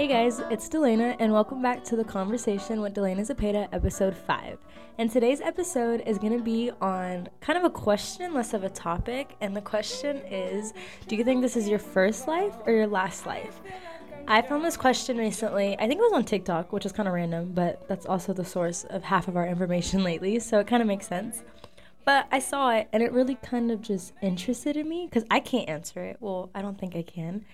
Hey guys, it's Delayna, and welcome back to the conversation with Delayna Zepeda, episode 5. And today's episode is going to be on kind of a question, less of a topic. And the question is Do you think this is your first life or your last life? I found this question recently. I think it was on TikTok, which is kind of random, but that's also the source of half of our information lately, so it kind of makes sense. But I saw it and it really kind of just interested in me because I can't answer it. Well, I don't think I can.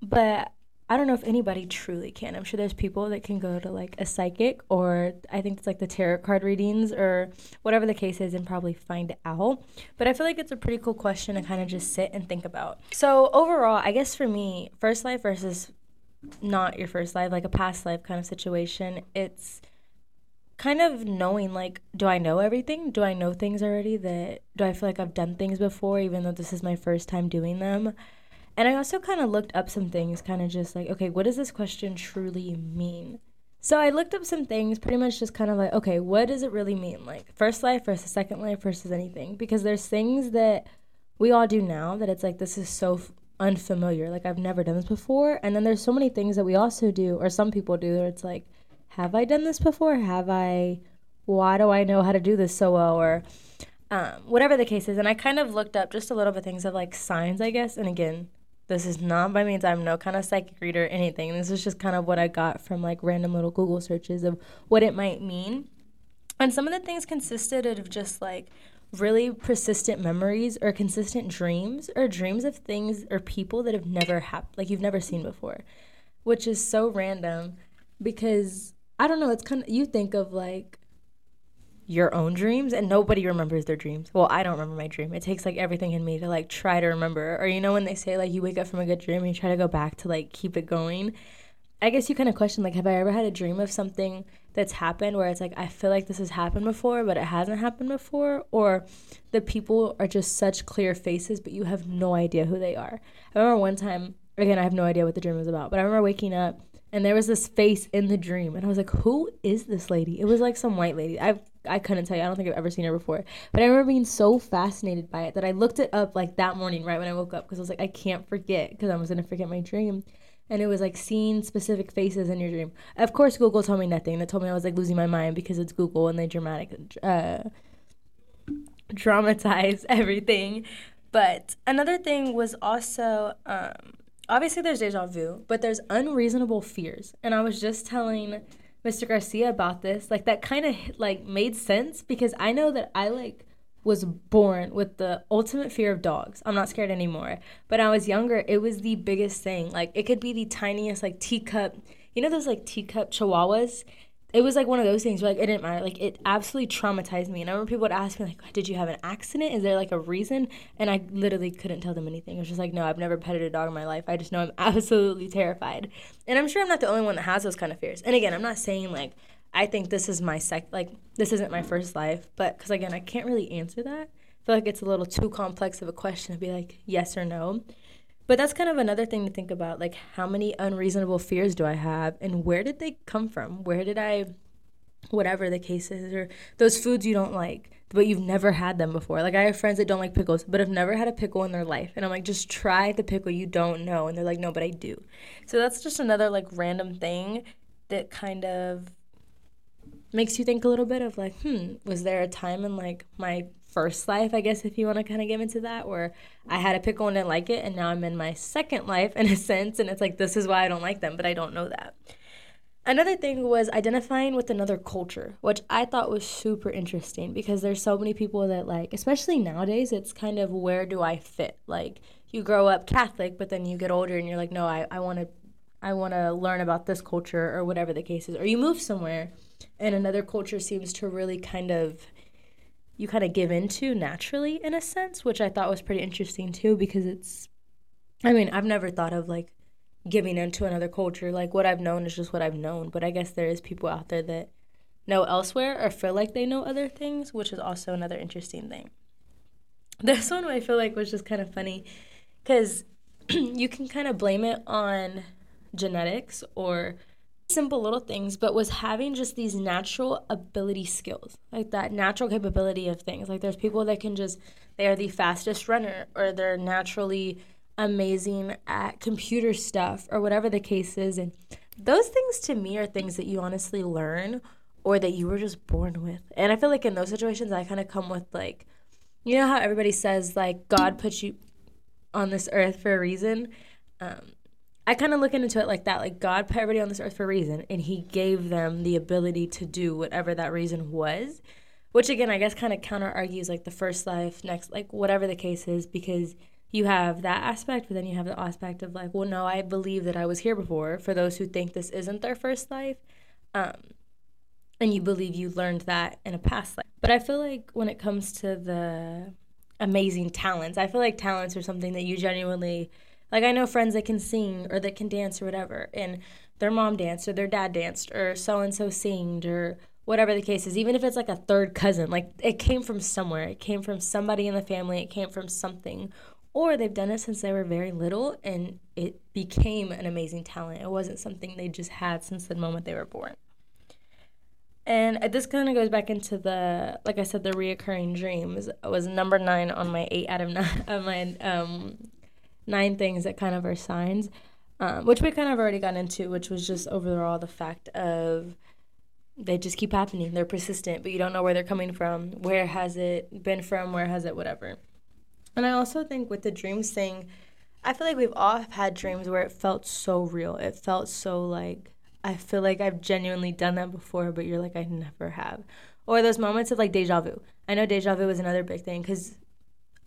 But I don't know if anybody truly can. I'm sure there's people that can go to like a psychic or I think it's like the tarot card readings or whatever the case is and probably find out. But I feel like it's a pretty cool question to kind of just sit and think about. So, overall, I guess for me, first life versus not your first life, like a past life kind of situation, it's kind of knowing like do I know everything? Do I know things already that do I feel like I've done things before even though this is my first time doing them? And I also kind of looked up some things, kind of just like, okay, what does this question truly mean? So I looked up some things, pretty much just kind of like, okay, what does it really mean? Like first life versus second life versus anything? Because there's things that we all do now that it's like, this is so f- unfamiliar. Like I've never done this before. And then there's so many things that we also do, or some people do, that it's like, have I done this before? Have I, why do I know how to do this so well? Or, um, whatever the case is. And I kind of looked up just a little bit things of like signs, I guess. And again, this is not by means I'm no kind of psychic reader or anything. This is just kind of what I got from like random little Google searches of what it might mean. And some of the things consisted of just like really persistent memories or consistent dreams or dreams of things or people that have never happened, like you've never seen before, which is so random because I don't know, it's kind of, you think of like your own dreams and nobody remembers their dreams. Well, I don't remember my dream. It takes like everything in me to like try to remember. Or you know when they say like you wake up from a good dream and you try to go back to like keep it going. I guess you kind of question like have I ever had a dream of something that's happened where it's like I feel like this has happened before but it hasn't happened before or the people are just such clear faces but you have no idea who they are. I remember one time again I have no idea what the dream was about, but I remember waking up and there was this face in the dream and I was like who is this lady? It was like some white lady. I I couldn't tell you. I don't think I've ever seen her before. But I remember being so fascinated by it that I looked it up like that morning right when I woke up because I was like, I can't forget because I was to forget my dream. And it was like seeing specific faces in your dream. Of course, Google told me nothing. They told me I was like losing my mind because it's Google and they dramatic, uh, dramatize everything. But another thing was also, um, obviously, there's deja vu, but there's unreasonable fears. And I was just telling Mr. Garcia about this, like that kind of like made sense because I know that I like was born with the ultimate fear of dogs. I'm not scared anymore. But I was younger, it was the biggest thing. Like it could be the tiniest like teacup, you know those like teacup chihuahuas? It was like one of those things where like it didn't matter. Like it absolutely traumatized me. And I remember people would ask me like, "Did you have an accident? Is there like a reason?" And I literally couldn't tell them anything. It was just like, "No, I've never petted a dog in my life. I just know I'm absolutely terrified." And I'm sure I'm not the only one that has those kind of fears. And again, I'm not saying like I think this is my sec like this isn't my first life, but because again, I can't really answer that. I feel like it's a little too complex of a question to be like yes or no. But that's kind of another thing to think about. Like, how many unreasonable fears do I have, and where did they come from? Where did I, whatever the case is, or those foods you don't like, but you've never had them before? Like, I have friends that don't like pickles, but have never had a pickle in their life. And I'm like, just try the pickle you don't know. And they're like, no, but I do. So that's just another, like, random thing that kind of makes you think a little bit of, like, hmm, was there a time in, like, my first life, I guess, if you want to kind of get into that, where I had a pickle and didn't like it, and now I'm in my second life in a sense, and it's like, this is why I don't like them, but I don't know that. Another thing was identifying with another culture, which I thought was super interesting because there's so many people that, like, especially nowadays, it's kind of where do I fit? Like, you grow up Catholic, but then you get older and you're like, no, I, I want to. I want to learn about this culture or whatever the case is. Or you move somewhere and another culture seems to really kind of you kind of give into naturally in a sense, which I thought was pretty interesting too because it's I mean, I've never thought of like giving into another culture. Like what I've known is just what I've known, but I guess there is people out there that know elsewhere or feel like they know other things, which is also another interesting thing. This one I feel like was just kind of funny cuz you can kind of blame it on genetics or simple little things, but was having just these natural ability skills, like that natural capability of things. Like there's people that can just, they are the fastest runner or they're naturally amazing at computer stuff or whatever the case is. And those things to me are things that you honestly learn or that you were just born with. And I feel like in those situations, I kind of come with like, you know how everybody says like God put you on this earth for a reason. Um, I kind of look into it like that. Like God put everybody on this earth for a reason, and He gave them the ability to do whatever that reason was. Which again, I guess kind of counter argues like the first life, next, like whatever the case is, because you have that aspect, but then you have the aspect of like, well, no, I believe that I was here before. For those who think this isn't their first life, um, and you believe you learned that in a past life. But I feel like when it comes to the amazing talents, I feel like talents are something that you genuinely like. I know friends that can sing or that can dance or whatever, and their mom danced or their dad danced or so and so singed or whatever the case is, even if it's like a third cousin, like it came from somewhere. It came from somebody in the family. It came from something. Or they've done it since they were very little and it became an amazing talent. It wasn't something they just had since the moment they were born. And this kind of goes back into the, like I said, the reoccurring dreams. Was number nine on my eight out of nine, of my um, nine things that kind of are signs, um, which we kind of already got into, which was just overall the fact of they just keep happening. They're persistent, but you don't know where they're coming from. Where has it been from? Where has it, whatever. And I also think with the dreams thing, I feel like we've all had dreams where it felt so real. It felt so like, I feel like I've genuinely done that before, but you're like, I never have. Or those moments of like deja vu. I know deja vu is another big thing because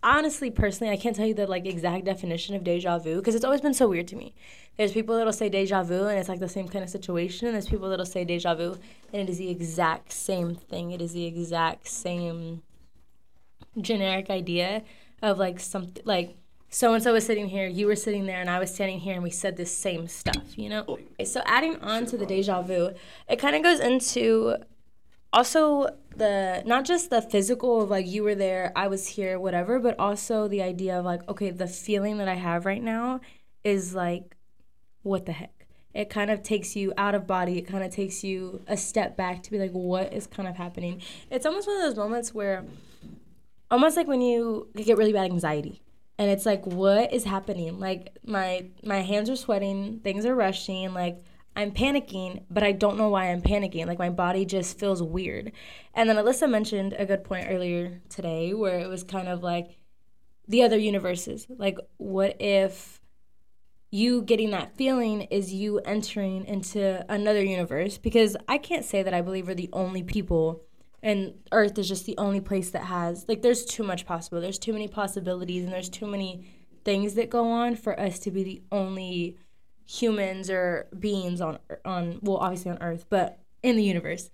honestly, personally, I can't tell you the like exact definition of deja vu because it's always been so weird to me. There's people that'll say deja vu and it's like the same kind of situation. And there's people that'll say deja vu and it is the exact same thing. It is the exact same generic idea of like something like so and so was sitting here, you were sitting there, and I was standing here, and we said the same stuff, you know? So, adding on to the deja vu, it kind of goes into also the not just the physical of like you were there, I was here, whatever, but also the idea of like, okay, the feeling that I have right now is like, what the heck? It kind of takes you out of body. It kind of takes you a step back to be like, what is kind of happening? It's almost one of those moments where almost like when you get really bad anxiety and it's like what is happening like my my hands are sweating things are rushing like i'm panicking but i don't know why i'm panicking. Like my body just feels weird. And then alyssa mentioned a good point earlier today where it was kind of like the other universes. Like what if you getting that feeling is you entering into another universe? Because i can't say that i believe we're the only people and earth is just the only place that has like there's too much possible. There's too many possibilities and there's too many things that go on for us to be the only humans or beings on on well obviously on earth but in the universe.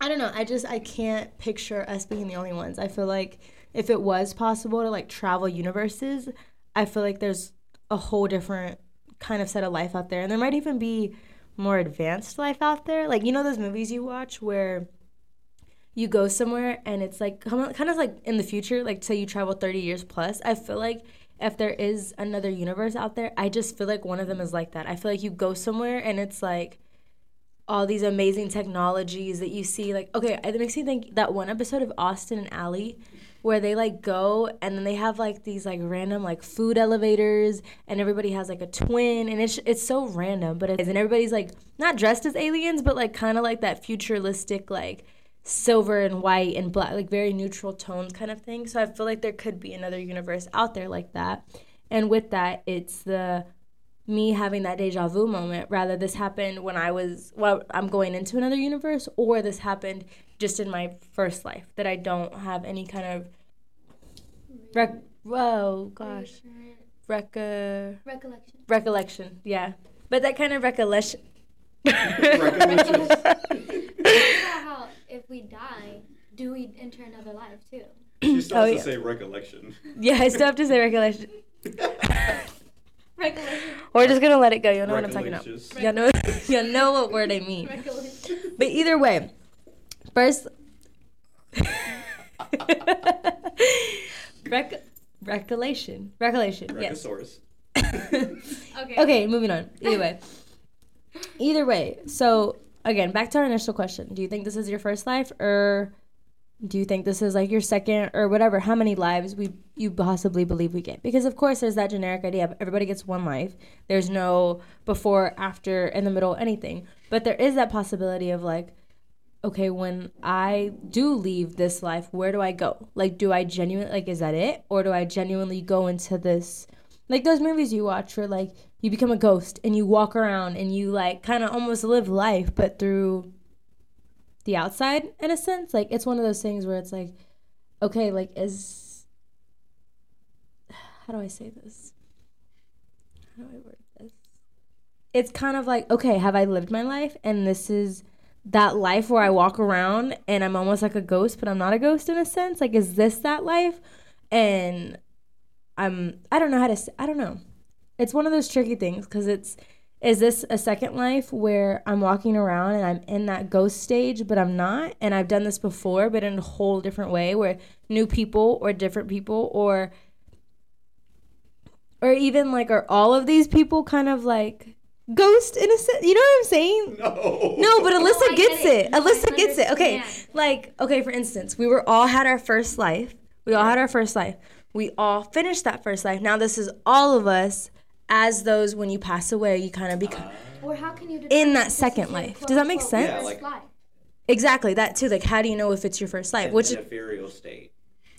I don't know i just i can't picture us being the only ones. I feel like if it was possible to like travel universes i feel like there's a whole different kind of set of life out there. And there might even be more advanced life out there. Like you know those movies you watch where you go somewhere and it's like kind of like in the future, like say you travel 30 years plus, I feel like if there is another universe out there, I just feel like one of them is like that. I feel like you go somewhere and it's like all these amazing technologies that you see. Like, okay, it makes me think that one episode of Austin and Ally where they like go and then they have like these like random like food elevators and everybody has like a twin and it's it's so random, but it's and everybody's like not dressed as aliens, but like kind of like that futuristic like silver and white and black, like very neutral tones kind of thing. So I feel like there could be another universe out there like that. And with that, it's the me having that deja vu moment. Rather, this happened when I was, well, I'm going into another universe, or this happened just in my first life that I don't have any kind of. Rec- whoa, gosh. Reca- recollection. Recollection, yeah. But that kind of recollection. recollection. how if we die, do we enter another life too? She still oh, has yeah. to say recollection. Yeah, I still have to say recollection. recollection. We're just gonna let it go. You know what I'm talking about. You know, you know what word I mean. But either way, first, Rec- recollection, recollection. Yes. okay. Okay, moving on. Either way, either way. So again, back to our initial question. Do you think this is your first life or do you think this is like your second or whatever? How many lives we you possibly believe we get? Because of course there's that generic idea of everybody gets one life. There's no before after in the middle anything. But there is that possibility of like okay when i do leave this life where do i go? Like do i genuinely like is that it? Or do i genuinely go into this like those movies you watch where like you become a ghost and you walk around and you like kind of almost live life but through the outside in a sense. Like it's one of those things where it's like, okay, like is how do I say this? How do I word this? It's kind of like, okay, have I lived my life? And this is that life where I walk around and I'm almost like a ghost, but I'm not a ghost in a sense. Like, is this that life? And I'm, I don't know how to, I don't know. It's one of those tricky things because it's, is this a second life where I'm walking around and I'm in that ghost stage, but I'm not? And I've done this before, but in a whole different way where new people or different people or or even like are all of these people kind of like ghost in a sense? You know what I'm saying? No. No, but Alyssa No, gets get it. it. No, Alyssa gets it. Okay. Like, okay, for instance, we were all had our first life. We all had our first life. We all finished that first life. Now this is all of us as those when you pass away, you kind of become Or how can you In that second life. Does that make sense? Yeah, like- Exactly, that too. Like how do you know if it's your first life? An, Which an ethereal state,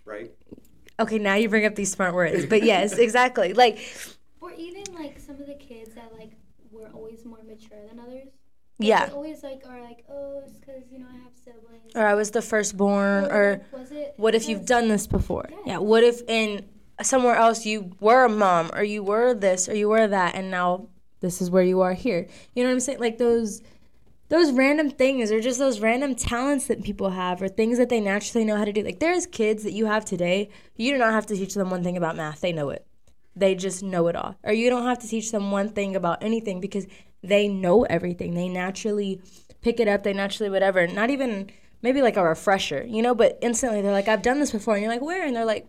right? okay, now you bring up these smart words. But yes, exactly. Like Or even like some of the kids that like were always more mature than others. Yeah. Always like are like, oh, it's because you know I have siblings. Or I was the firstborn or was it? What if you've done this before? Yeah. What if in somewhere else you were a mom or you were this or you were that and now this is where you are here. You know what I'm saying? Like those those random things or just those random talents that people have or things that they naturally know how to do. Like there's kids that you have today, you do not have to teach them one thing about math. They know it. They just know it all. Or you don't have to teach them one thing about anything because they know everything. They naturally pick it up, they naturally whatever. Not even maybe like a refresher, you know, but instantly they're like, I've done this before. And you're like, where? And they're like,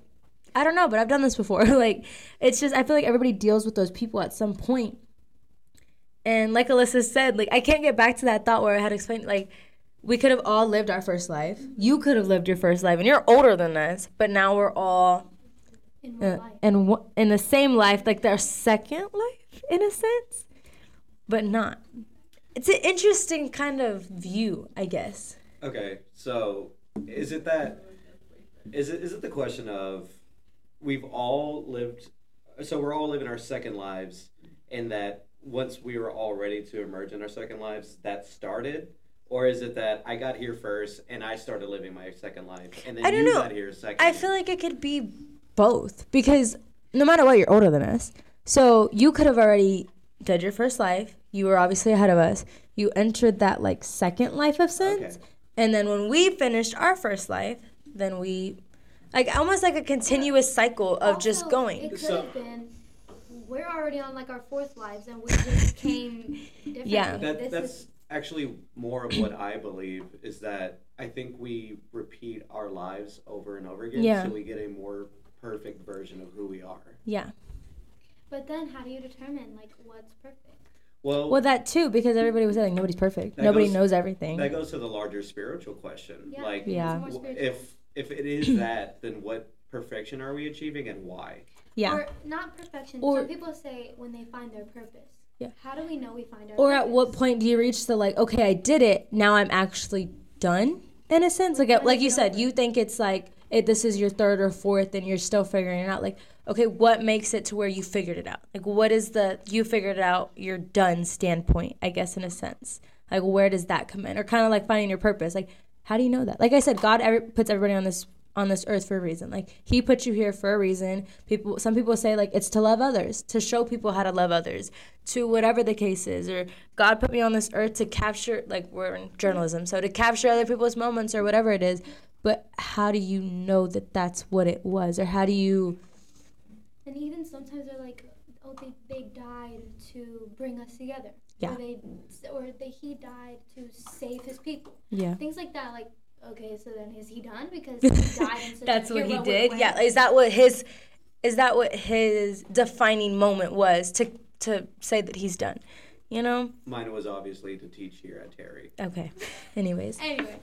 I don't know, but I've done this before. like, it's just, I feel like everybody deals with those people at some point. And like Alyssa said, like, I can't get back to that thought where I had explained, like, we could have all lived our first life. You could have lived your first life, and you're older than us, but now we're all in uh, in, in the same life, like their second life, in a sense, but not. It's an interesting kind of view, I guess. Okay, so is it that is it is it the question of we've all lived so we're all living our second lives and that once we were all ready to emerge in our second lives that started or is it that I got here first and I started living my second life and then I don't you know. got here second I feel like it could be both because no matter what, you're older than us. So you could have already did your first life. You were obviously ahead of us. You entered that like second life of sense. Okay. And then when we finished our first life, then we like almost like a continuous cycle of just going. It could So- have been. We're already on like our fourth lives, and we just came differently. Yeah. That, This that's is, actually more of what I believe is that I think we repeat our lives over and over again Yeah. so we get a more perfect version of who we are. Yeah. But then how do you determine like what's perfect? Well, Well, that too, because everybody was saying nobody's perfect. Nobody goes- knows everything. that goes to the larger spiritual question. Yeah. Like, Yeah. w- if if it is that, then what perfection are we achieving and why? yeah. Or not perfection. Or- Some people say when they find their purpose. Yeah. How do we know we find our Or purpose? at what point do you reach the like, okay, I did it. Now I'm actually done in a sense. Like, like you said, you think it's like it, this is your third or fourth, and you're still figuring it out. Like, okay, what makes it to where you figured it out? Like, what is the you figured it out, you're done standpoint? I guess in a sense, like where does that come in? Or kind of like finding your purpose. Like, how do you know that? Like I said, God every, puts everybody on this on this earth for a reason. Like he put you here for a reason. People some people say like it's to love others, to show people how to love others, to whatever the case is. Or God put me on this earth to capture like we're in journalism, so to capture other people's moments or whatever it is. But how do you know that that's what it was? Or how do you And even sometimes they're like, oh, they, they died to bring us together. Yeah. Or they or they, he died to save his people. Yeah. Things like that. Like, okay, so then is he done because he died? And so That's what he hero did. went? Yeah. Is that what his is that what his defining moment was to to say that he's done? You know? Mine was obviously to teach here at Terry. Okay. Anyways. Anyway,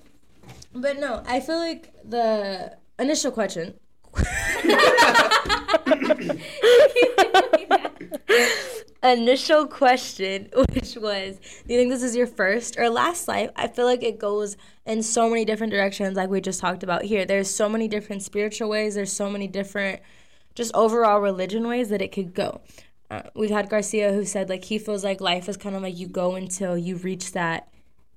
But no, I feel like the initial question. initial question, which was, do you think this is your first or last life? I feel like it goes in so many different directions, like we just talked about here. There's so many different spiritual ways, there's so many different, just overall religion ways that it could go. Uh, we've had Garcia who said like he feels like life is kind of like you go until you reach that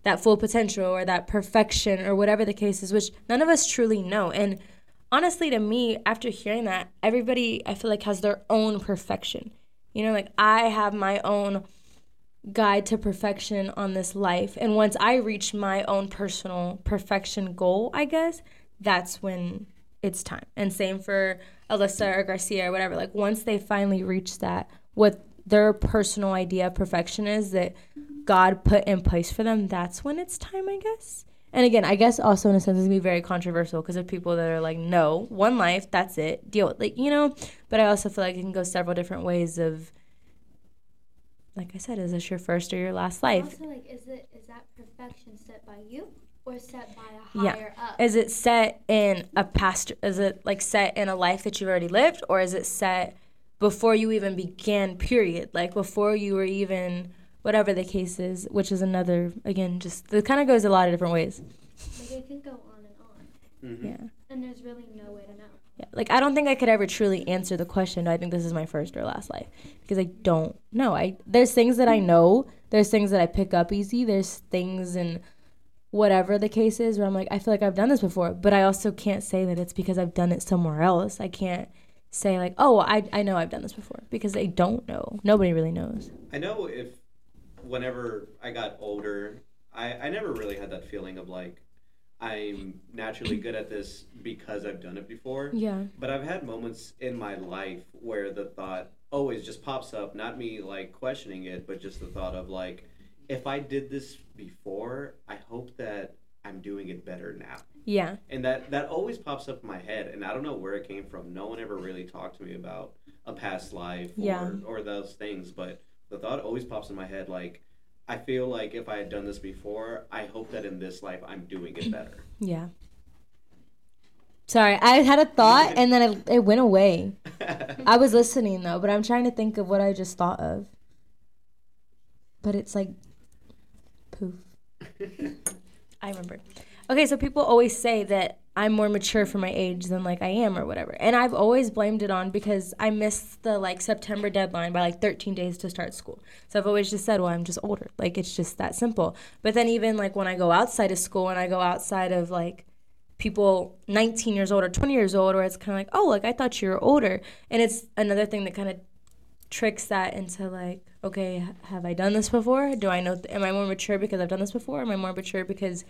that full potential or that perfection or whatever the case is, which none of us truly know. And honestly, to me, after hearing that, everybody I feel like has their own perfection. You know, like I have my own guide to perfection on this life. And once I reach my own personal perfection goal, I guess, that's when it's time. And same for Alyssa or Garcia or whatever. Like once they finally reach that, what their personal idea of perfection is that God put in place for them, that's when it's time, I guess. And again, I guess also in a sense, it's gonna be very controversial because of people that are like, no, one life, that's it, deal with like you know. But I also feel like it can go several different ways of, like I said, is this your first or your last life? Also, like, is it is that perfection set by you or set by a Yeah. higher up? Is it set in a past? Is it like set in a life that you've already lived, or is it set before you even began? Period. Like before you were even whatever the case is, which is another again, just it kind of goes a lot of different ways. like, it can go on and on, Mhm. Yeah. and there's really no way to know. Yeah, like I don't think I could ever truly answer the question. Do I think this is my first or last life? Because I don't know. I there's things that I know. There's things that I pick up easy. There's things and whatever the case is where I'm like I feel like I've done this before, but I also can't say that it's because I've done it somewhere else. I can't say like oh I I know I've done this before because I don't know. Nobody really knows. I know if whenever I got older, I, I never really had that feeling of like I'm naturally good at this because I've done it before. Yeah. But I've had moments in my life where the thought always just pops up, not me like questioning it, but just the thought of like, if I did this before, I hope that I'm doing it better now. Yeah. And that that always pops up in my head, and I don't know where it came from. No one ever really talked to me about a past life Yeah. or, or those things, but the thought always pops in my head like, I feel like if I had done this before, I hope that in this life I'm doing it better. Yeah. Sorry, I had a thought and then it, it went away. I was listening though, but I'm trying to think of what I just thought of. But it's like poof. I remember. Okay, so people always say that I'm more mature for my age than like I am or whatever. And I've always blamed it on because I missed the like September deadline by like 13 days to start school. So I've always just said, well, I'm just older. Like it's just that simple. But then even like when I go outside of school and I go outside of like people 19 years old or 20 years old where it's kind of like, "Oh, like I thought you were older." And it's another thing that kind of tricks that into like, okay, have I done this before? Do I know? Th- am I more mature because I've done this before? Am I more mature because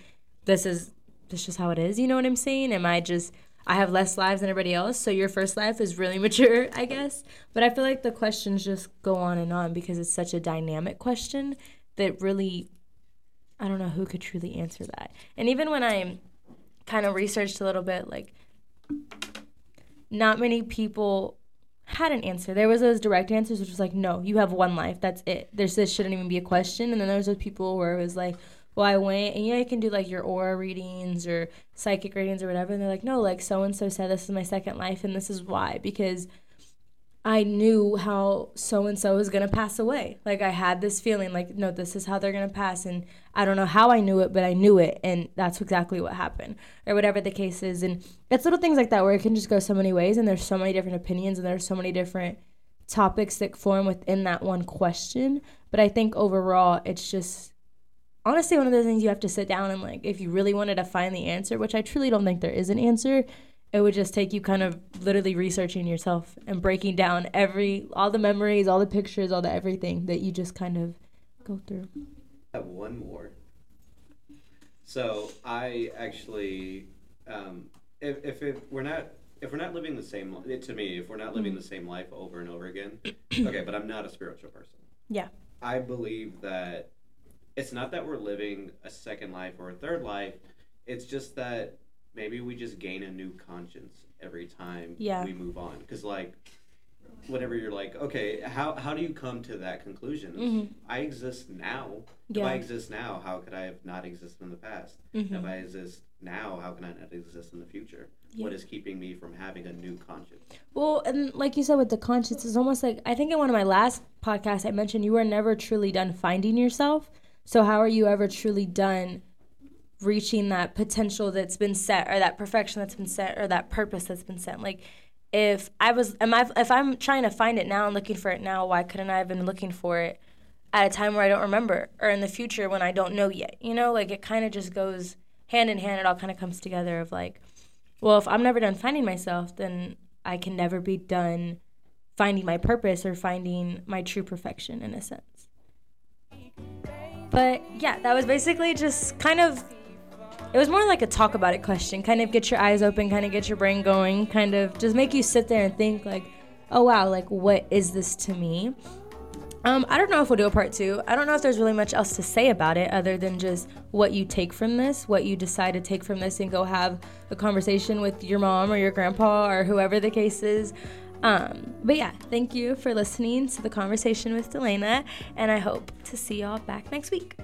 this is this is just how it is? You know what I'm saying? Am I just I have less lives than everybody else, so your first life is really mature, I guess. But I feel like the questions just go on and on because it's such a dynamic question that really I don't know who could truly answer that. And even when I kind of researched a little bit, like not many people had an answer. There was those direct answers, which was like, no, you have one life. That's it. There's this shouldn't even be a question. And then there was those people where it was like, well, I went and yeah, you can do like your aura readings or psychic readings or whatever. And they're like, no, like so and so said this is my second life and this is why because I knew how so and so was gonna pass away. Like I had this feeling, like no, this is how they're gonna pass, and I don't know how I knew it, but I knew it, and that's exactly what happened, or whatever the case is. And it's little things like that where it can just go so many ways, and there's so many different opinions, and there's so many different topics that form within that one question. But I think overall, it's just honestly one of those things you have to sit down and like, if you really wanted to find the answer, which I truly don't think there is an answer it would just take you kind of literally researching yourself and breaking down every all the memories all the pictures all the everything that you just kind of go through I have one more. So I actually, um, if, if if we're not if we're not living the same li- to me, if we're not living the same life over and over again, okay. But I'm not a spiritual person. Yeah. I believe that it's not that we're living a second life or a third life. It's just that maybe we just gain a new conscience every time Yeah. we move on. Because like whenever you're like, okay, how how do you come to that conclusion? Mhm. I exist now. If I exist now, how could I have not existed in the past? Mhm. If I exist now, how can I not exist in the future? What is keeping me from having a new conscience? Well, and like you said with the conscience, it's almost like I think in one of my last podcasts I mentioned you were never truly done finding yourself. So how are you ever truly done reaching that potential that's been set or that perfection that's been set or that purpose that's been set? Like if I was am I if I'm trying to find it now and looking for it now, why couldn't I have been looking for it at a time where I don't remember or in the future when I don't know yet? You know, like it kind of just goes hand in hand. It all kind of comes together of like well, if I'm never done finding myself, then I can never be done finding my purpose or finding my true perfection in a sense. But yeah, that was basically just kind of it was more like a talk about it question, kind of get your eyes open, kind of get your brain going, kind of just make you sit there and think like, "Oh wow, like what is this to me?" Um, I don't know if we'll do a part two. I don't know if there's really much else to say about it other than just what you take from this, what you decide to take from this, and go have a conversation with your mom or your grandpa or whoever the case is. Um, but yeah, thank you for listening to the conversation with Delayna, and I hope to see y'all back next week.